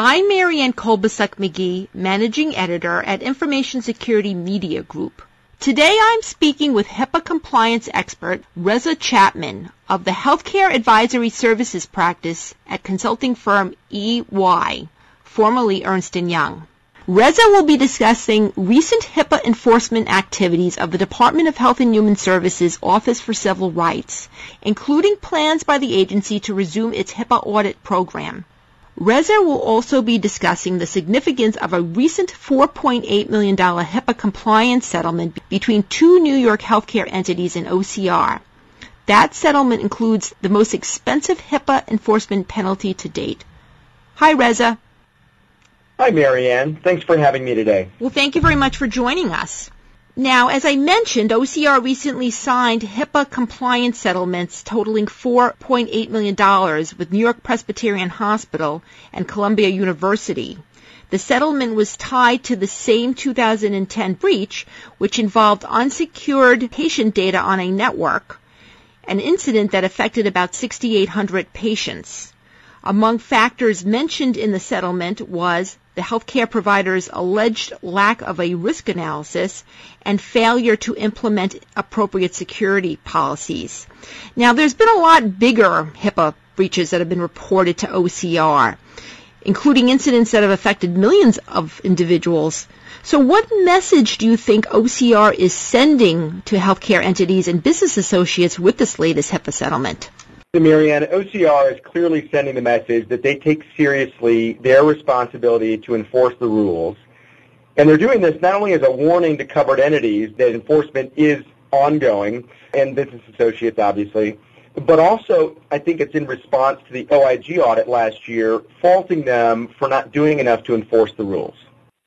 I'm Marianne Kolbasuk McGee, Managing Editor at Information Security Media Group. Today I'm speaking with HIPAA compliance expert Reza Chapman of the Healthcare Advisory Services practice at consulting firm EY, formerly Ernst & Young. Reza will be discussing recent HIPAA enforcement activities of the Department of Health and Human Services Office for Civil Rights, including plans by the agency to resume its HIPAA audit program. Reza will also be discussing the significance of a recent $4.8 million HIPAA compliance settlement between two New York healthcare entities and OCR. That settlement includes the most expensive HIPAA enforcement penalty to date. Hi, Reza. Hi, Marianne. Thanks for having me today. Well, thank you very much for joining us. Now, as I mentioned, OCR recently signed HIPAA compliance settlements totaling $4.8 million with New York Presbyterian Hospital and Columbia University. The settlement was tied to the same 2010 breach, which involved unsecured patient data on a network, an incident that affected about 6,800 patients. Among factors mentioned in the settlement was the healthcare provider's alleged lack of a risk analysis and failure to implement appropriate security policies. Now, there's been a lot bigger HIPAA breaches that have been reported to OCR, including incidents that have affected millions of individuals. So what message do you think OCR is sending to healthcare entities and business associates with this latest HIPAA settlement? So Marianne, OCR is clearly sending the message that they take seriously their responsibility to enforce the rules. And they're doing this not only as a warning to covered entities that enforcement is ongoing, and business associates obviously, but also I think it's in response to the OIG audit last year, faulting them for not doing enough to enforce the rules.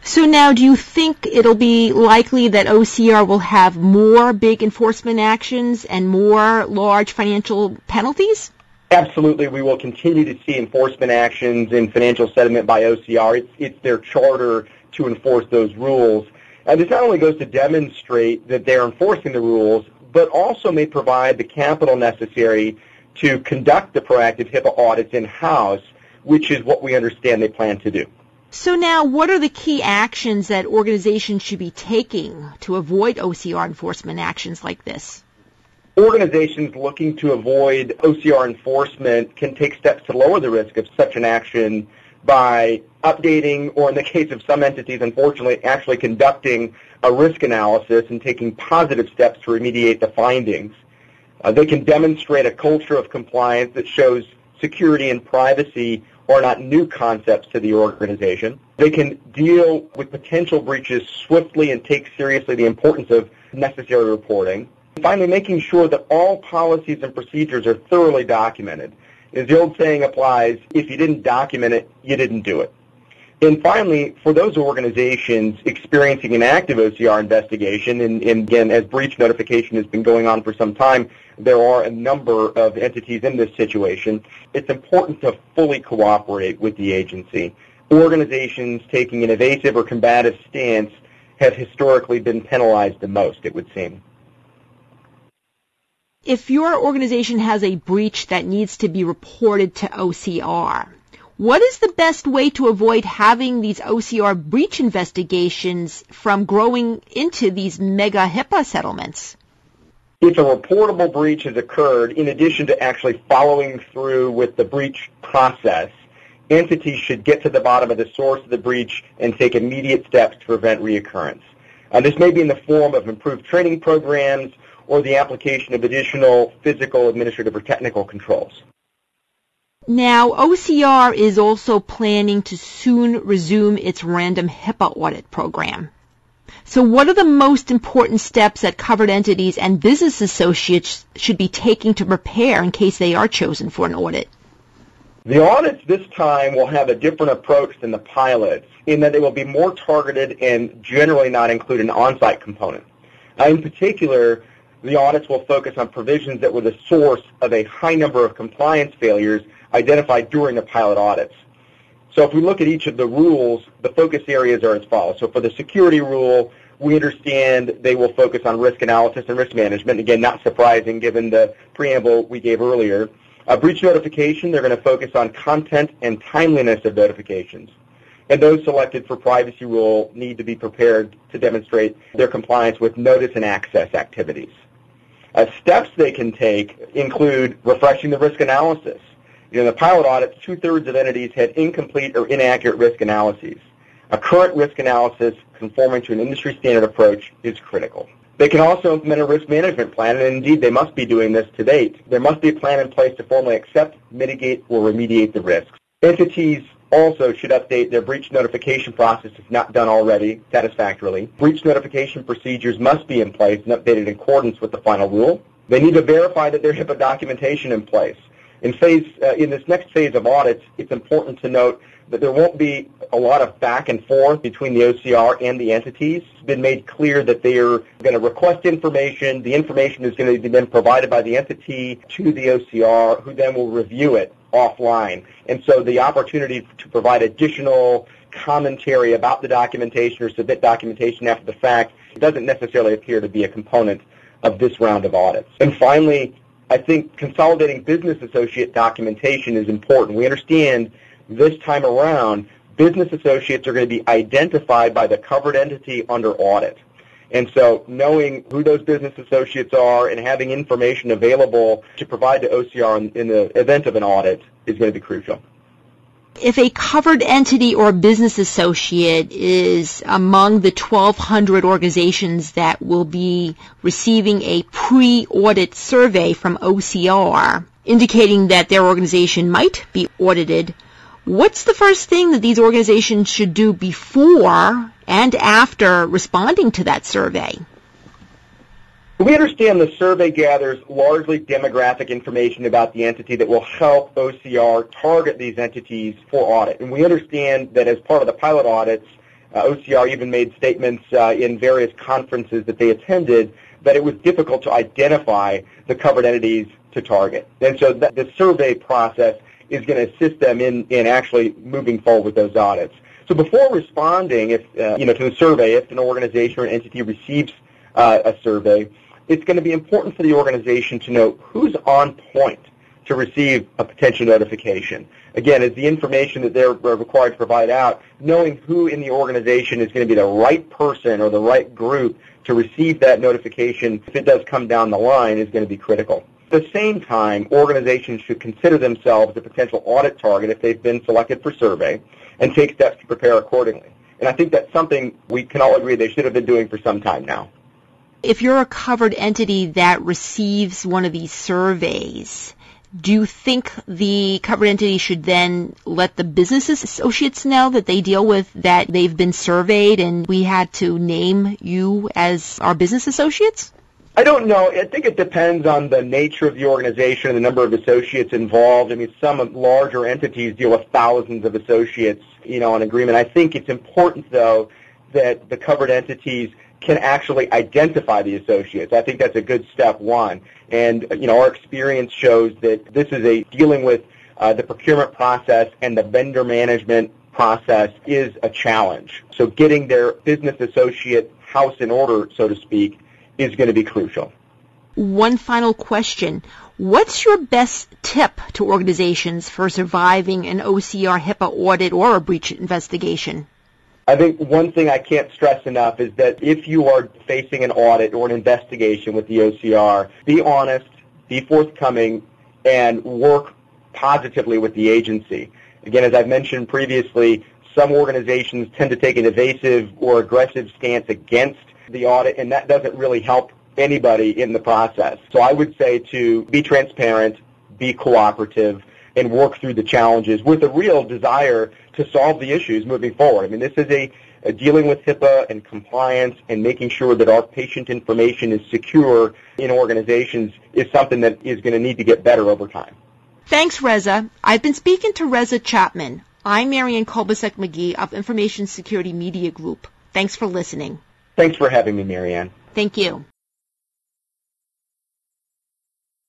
So now do you think it'll be likely that OCR will have more big enforcement actions and more large financial penalties? Absolutely. We will continue to see enforcement actions and financial settlement by OCR. It's, it's their charter to enforce those rules. And this not only goes to demonstrate that they're enforcing the rules, but also may provide the capital necessary to conduct the proactive HIPAA audits in-house, which is what we understand they plan to do. So now, what are the key actions that organizations should be taking to avoid OCR enforcement actions like this? Organizations looking to avoid OCR enforcement can take steps to lower the risk of such an action by updating, or in the case of some entities, unfortunately, actually conducting a risk analysis and taking positive steps to remediate the findings. Uh, they can demonstrate a culture of compliance that shows security and privacy are not new concepts to the organization. They can deal with potential breaches swiftly and take seriously the importance of necessary reporting. And finally, making sure that all policies and procedures are thoroughly documented. As the old saying applies, if you didn't document it, you didn't do it. And finally, for those organizations experiencing an active OCR investigation, and, and, again, as breach notification has been going on for some time, there are a number of entities in this situation. It's important to fully cooperate with the agency. Organizations taking an evasive or combative stance have historically been penalized the most, it would seem. If your organization has a breach that needs to be reported to OCR, what is the best way to avoid having these OCR breach investigations from growing into these mega HIPAA settlements? If a reportable breach has occurred, in addition to actually following through with the breach process, entities should get to the bottom of the source of the breach and take immediate steps to prevent reoccurrence. Uh, this may be in the form of improved training programs or the application of additional physical, administrative, or technical controls. Now, OCR is also planning to soon resume its random HIPAA audit program. So what are the most important steps that covered entities and business associates should be taking to prepare in case they are chosen for an audit? The audits this time will have a different approach than the pilots in that they will be more targeted and generally not include an on-site component. Uh, in particular, the audits will focus on provisions that were the source of a high number of compliance failures identified during the pilot audits. So if we look at each of the rules, the focus areas are as follows. So for the security rule, we understand they will focus on risk analysis and risk management. Again, not surprising given the preamble we gave earlier. A breach notification, they're going to focus on content and timeliness of notifications. and those selected for privacy rule need to be prepared to demonstrate their compliance with notice and access activities. Uh, steps they can take include refreshing the risk analysis. You know, in the pilot audits, two-thirds of entities had incomplete or inaccurate risk analyses. A current risk analysis conforming to an industry standard approach is critical. They can also implement a risk management plan, and indeed they must be doing this to date. There must be a plan in place to formally accept, mitigate, or remediate the risks. Entities also should update their breach notification process if not done already satisfactorily. Breach notification procedures must be in place and updated in accordance with the final rule. They need to verify that their HIPAA documentation in place. In phase, uh, in this next phase of audits, it's important to note that there won't be a lot of back and forth between the OCR and the entities. It's been made clear that they are going to request information. The information is going to be then provided by the entity to the OCR, who then will review it offline. And so the opportunity to provide additional commentary about the documentation or submit documentation after the fact doesn't necessarily appear to be a component of this round of audits. And finally, I think consolidating business associate documentation is important. We understand this time around, business associates are going to be identified by the covered entity under audit. And so knowing who those business associates are and having information available to provide to OCR in, in the event of an audit is going to be crucial. If a covered entity or business associate is among the 1,200 organizations that will be receiving a pre-audit survey from OCR, indicating that their organization might be audited, What's the first thing that these organizations should do before and after responding to that survey? We understand the survey gathers largely demographic information about the entity that will help OCR target these entities for audit. And we understand that as part of the pilot audits, uh, OCR even made statements uh, in various conferences that they attended that it was difficult to identify the covered entities to target. And so the survey process is going to assist them in, in actually moving forward with those audits. So before responding, if uh, you know, to the survey, if an organization or an entity receives uh, a survey, it's going to be important for the organization to know who's on point to receive a potential notification. Again, is the information that they're required to provide out, knowing who in the organization is going to be the right person or the right group to receive that notification if it does come down the line is going to be critical. At the same time, organizations should consider themselves a potential audit target if they've been selected for survey and take steps to prepare accordingly. And I think that's something we can all agree they should have been doing for some time now. If you're a covered entity that receives one of these surveys, do you think the covered entity should then let the business associates know that they deal with that they've been surveyed and we had to name you as our business associates? I don't know. I think it depends on the nature of the organization and the number of associates involved. I mean, some larger entities deal with thousands of associates, you know, on agreement. I think it's important, though, that the covered entities can actually identify the associates. I think that's a good step one. And, you know, our experience shows that this is a dealing with uh, the procurement process and the vendor management process is a challenge. So getting their business associate house in order, so to speak, is going to be crucial. One final question. What's your best tip to organizations for surviving an OCR HIPAA audit or a breach investigation? I think one thing I can't stress enough is that if you are facing an audit or an investigation with the OCR, be honest, be forthcoming, and work positively with the agency. Again, as I've mentioned previously, some organizations tend to take an evasive or aggressive stance against the audit, and that doesn't really help anybody in the process. So I would say to be transparent, be cooperative, and work through the challenges with a real desire to solve the issues moving forward. I mean, this is a, a dealing with HIPAA and compliance and making sure that our patient information is secure in organizations is something that is going to need to get better over time. Thanks, Reza. I've been speaking to Reza Chapman. I'm Marianne Kolbasuk McGee of Information Security Media Group. Thanks for listening. Thanks for having me, Marianne. Thank you.